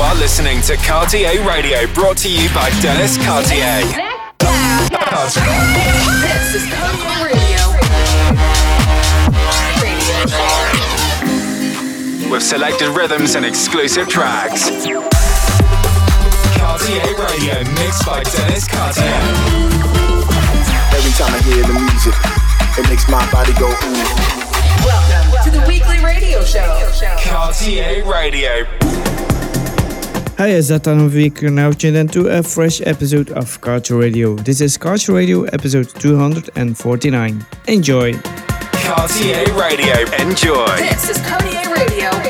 are listening to Cartier Radio, brought to you by Dennis Cartier. This is Cartier Radio. Radio. With selected rhythms and exclusive tracks. Cartier Radio, mixed by Dennis Cartier. Every time I hear the music, it makes my body go ooh. Welcome to the weekly radio show. Cartier Radio. Hi, is that time of week you're now tuned into a fresh episode of Cartier Radio. This is Cartier Radio episode 249. Enjoy! Cartier Radio, enjoy! This is Cartier Radio.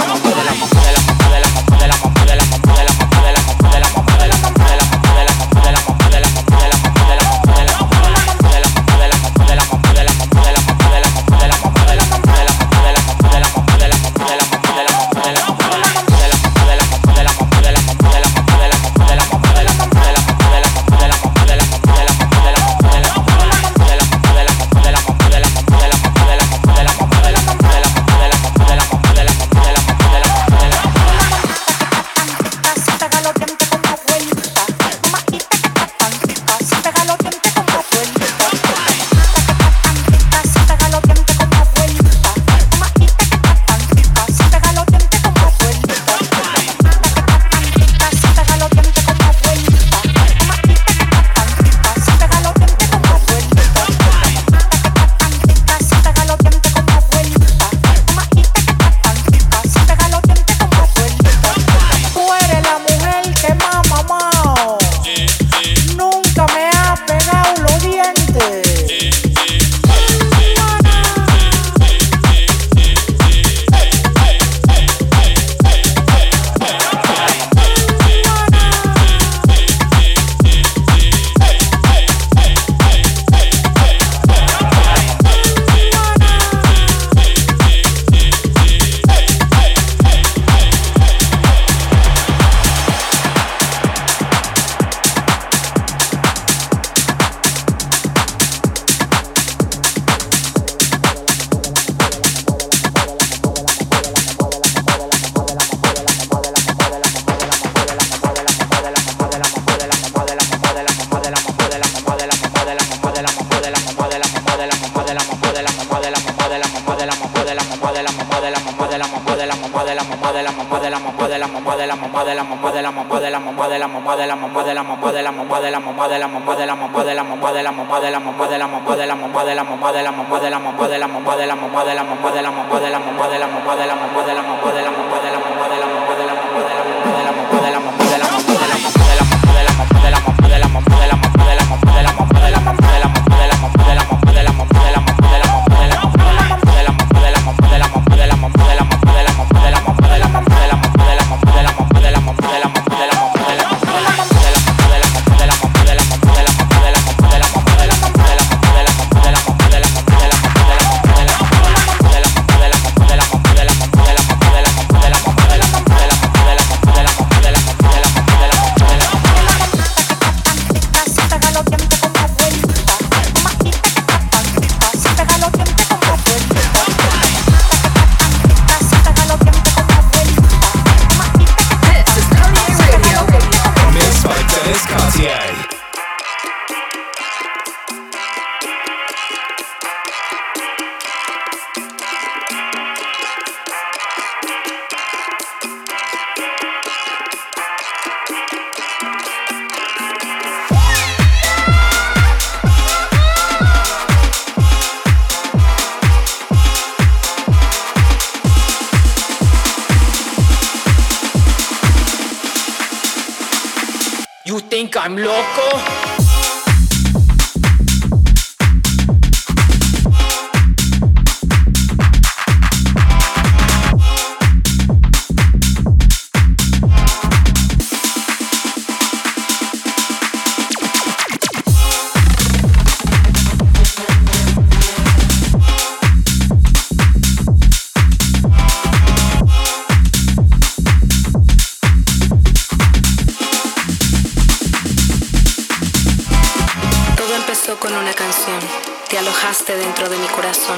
You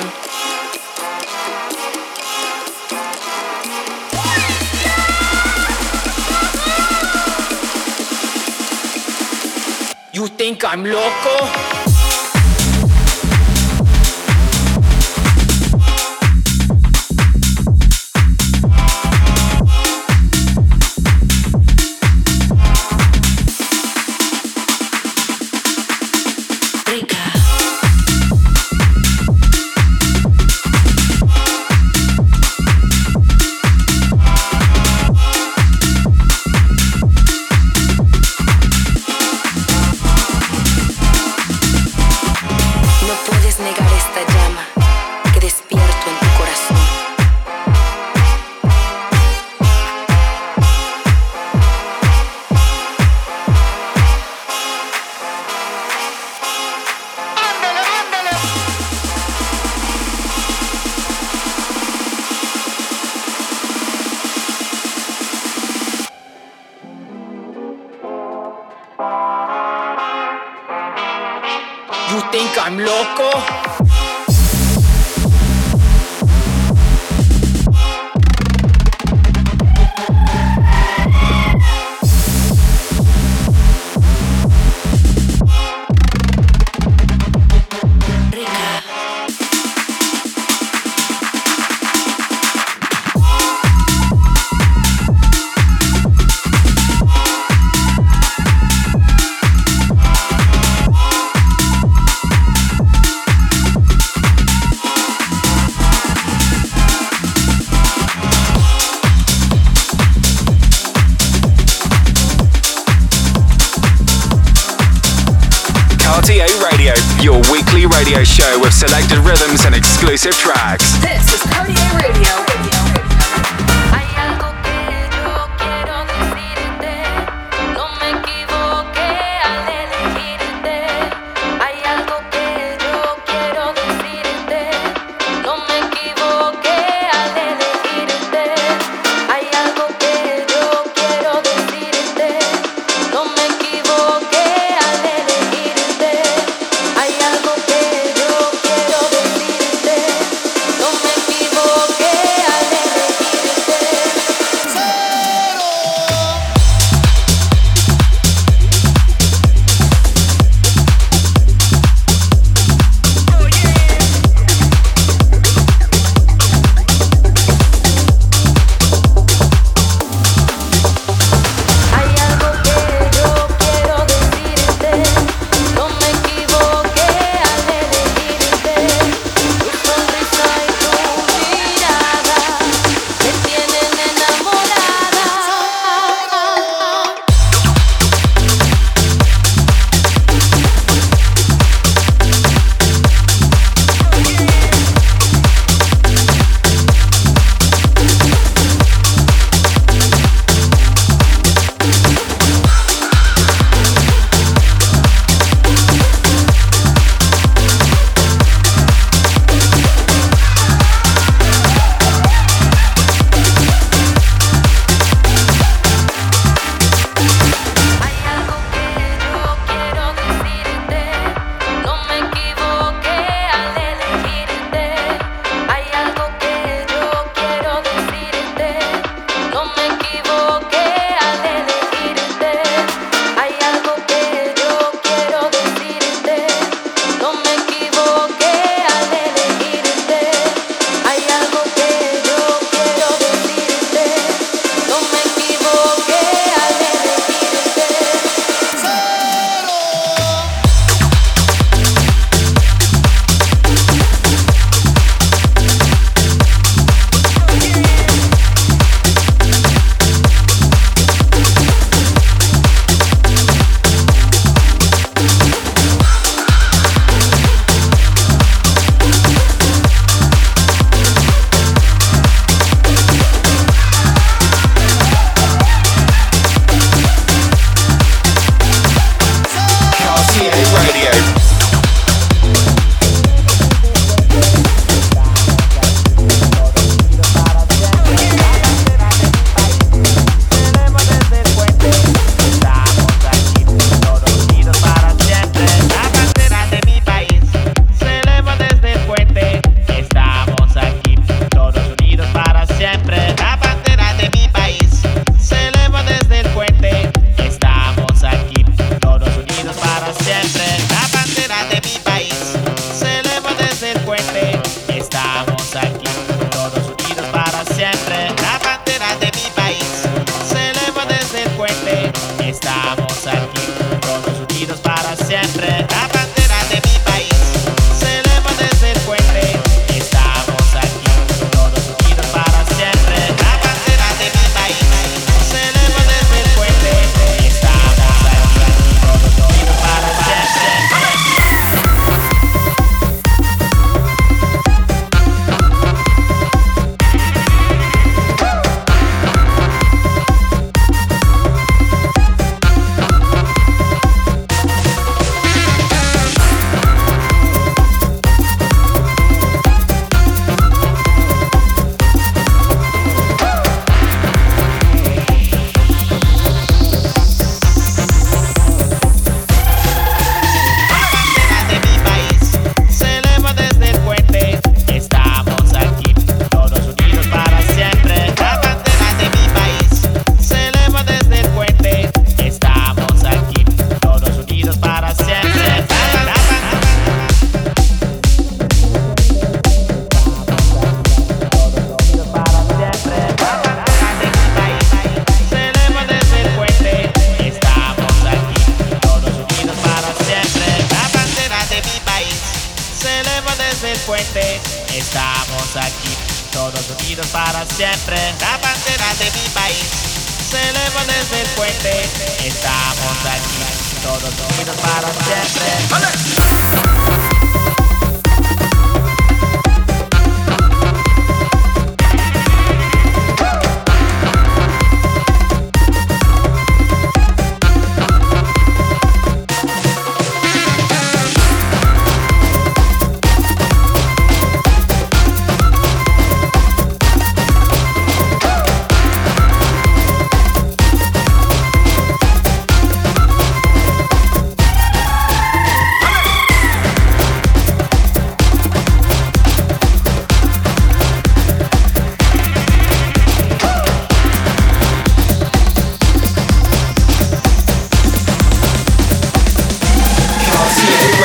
think I'm loco? Radio your weekly radio show with selected rhythms and exclusive tracks. This is Cartier Radio.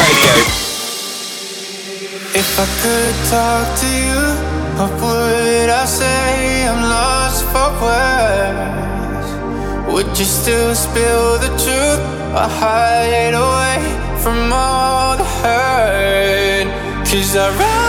Radio. If I could talk to you, what would I say? I'm lost for words. Would you still spill the truth or hide away from all the hurt? Cause I.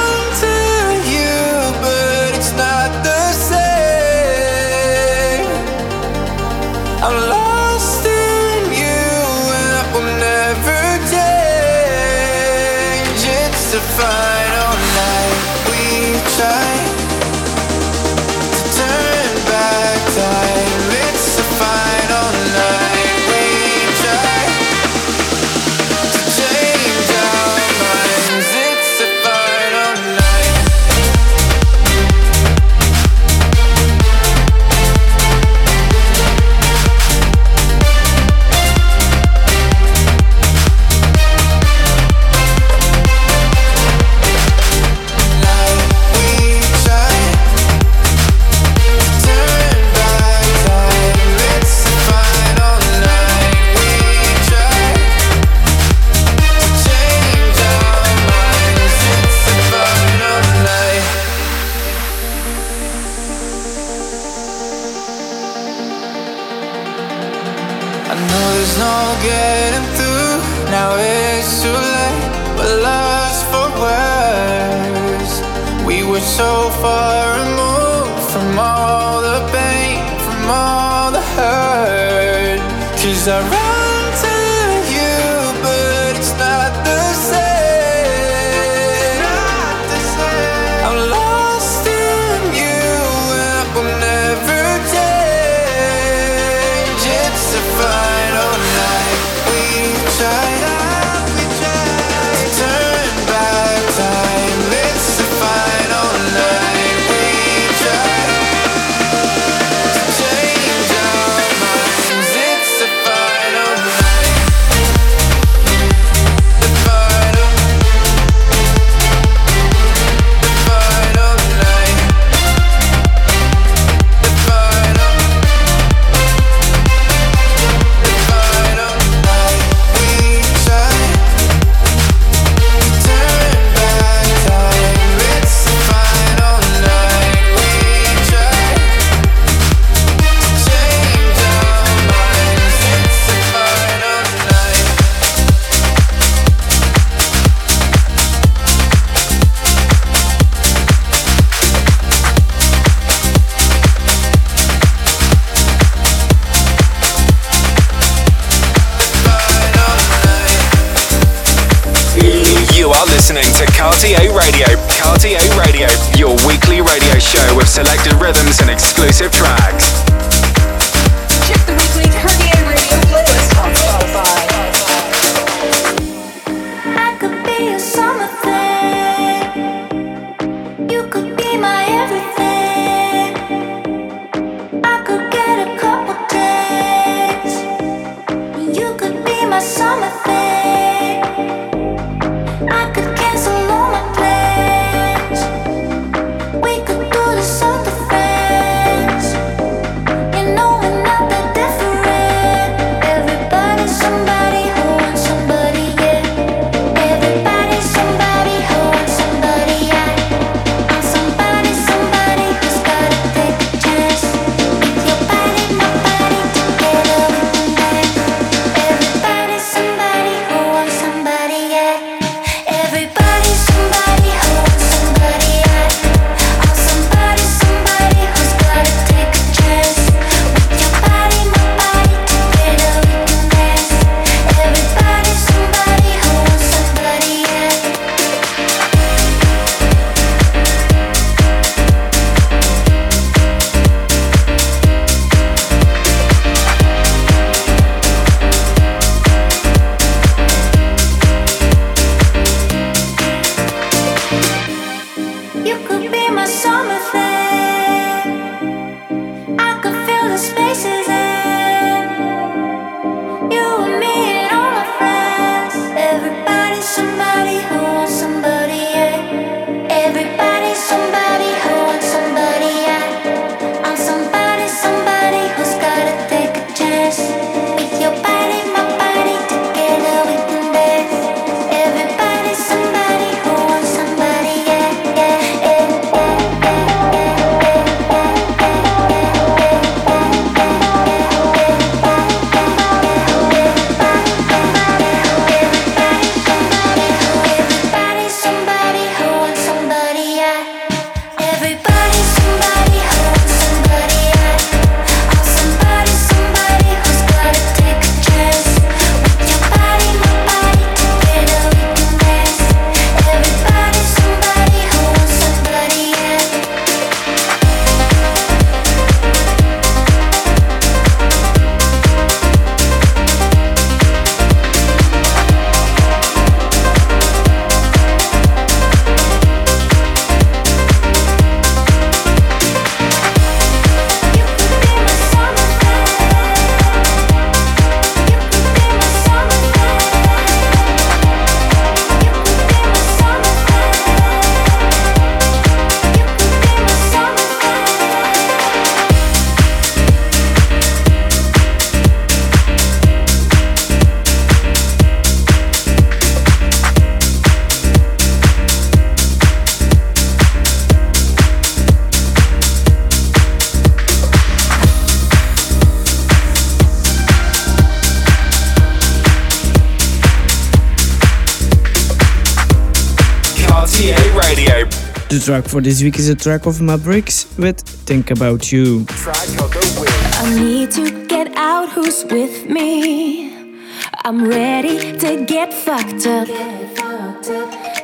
The track for this week is a track of Mavericks with Think About You. I need to get out who's with me. I'm ready to get fucked up.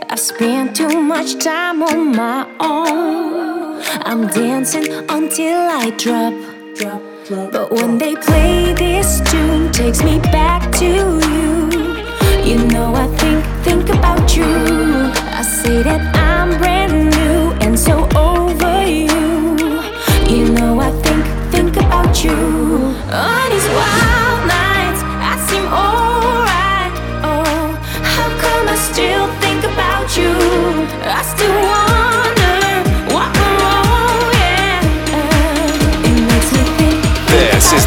I've spent too much time on my own. I'm dancing until I drop. But when they play this tune, takes me back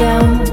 down.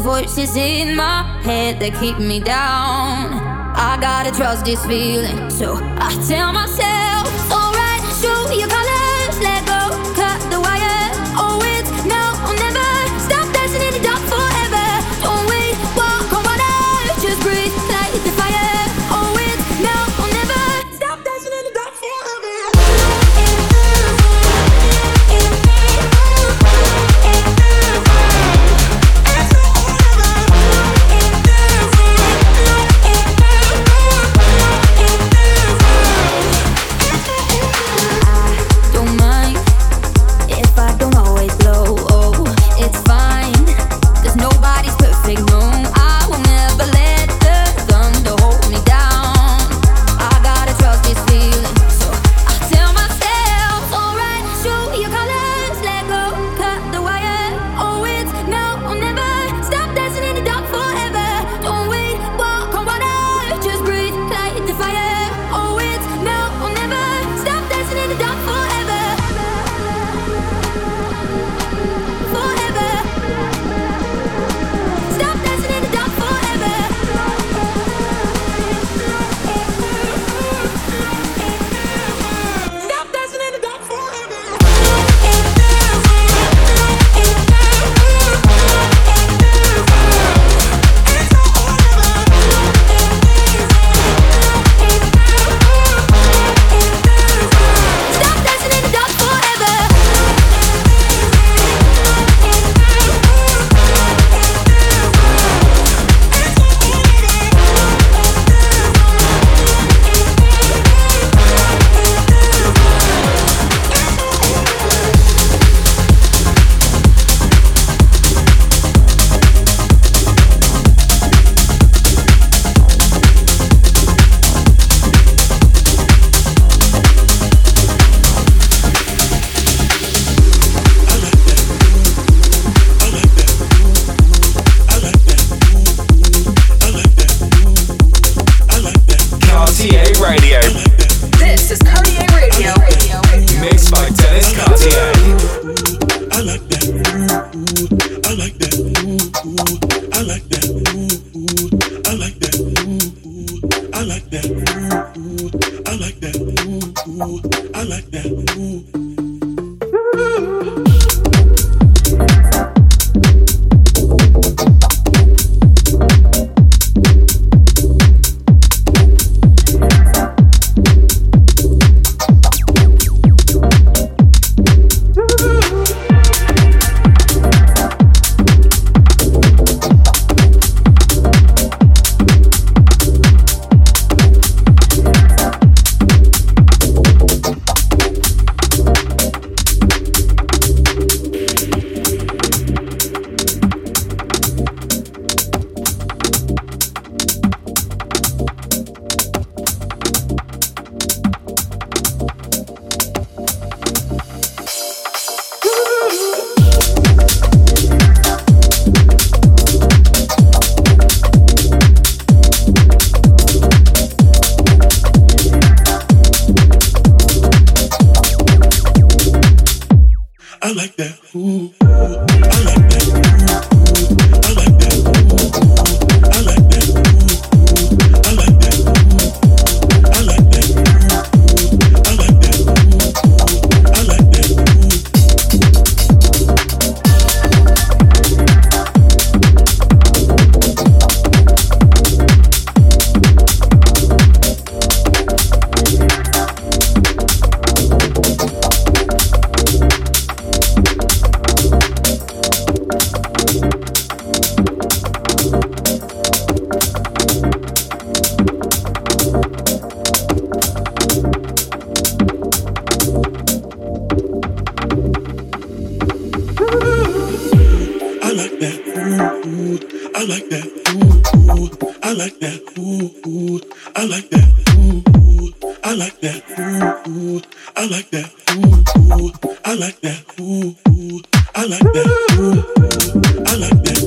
voices in my head that keep me down. I gotta trust this feeling, so I tell myself. I like that. Ooh, I like that. I like that. Ooh, I like that. Ooh, I like that. Ooh, I like that. I like that. I like that. I like that. Ooh, I like that.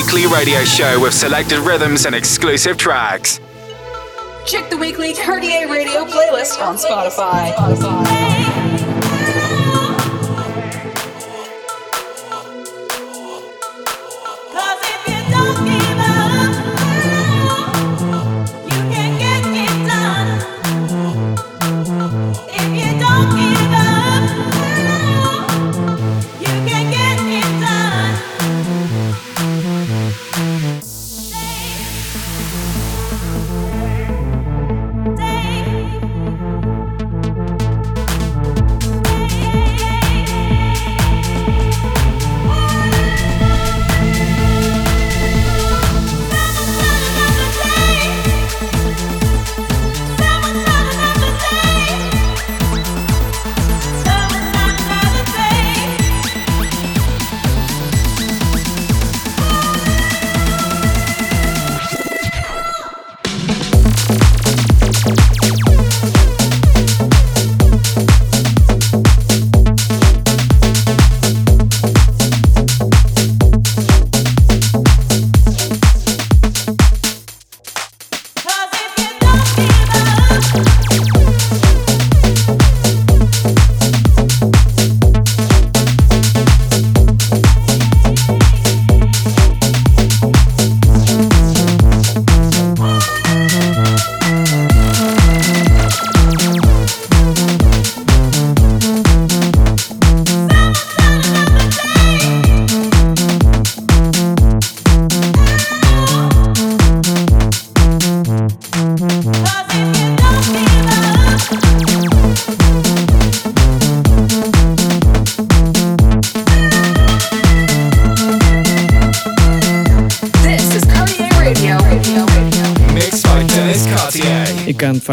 Radio show with selected rhythms and exclusive tracks. Check the weekly Cartier Radio playlist on Spotify. Spotify.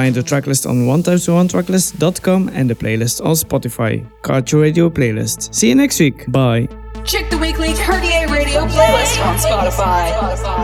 Find the tracklist on 1001tracklist.com and the playlist on Spotify. Cartier Radio playlist. See you next week. Bye. Check the weekly Cartier Radio playlist on Spotify.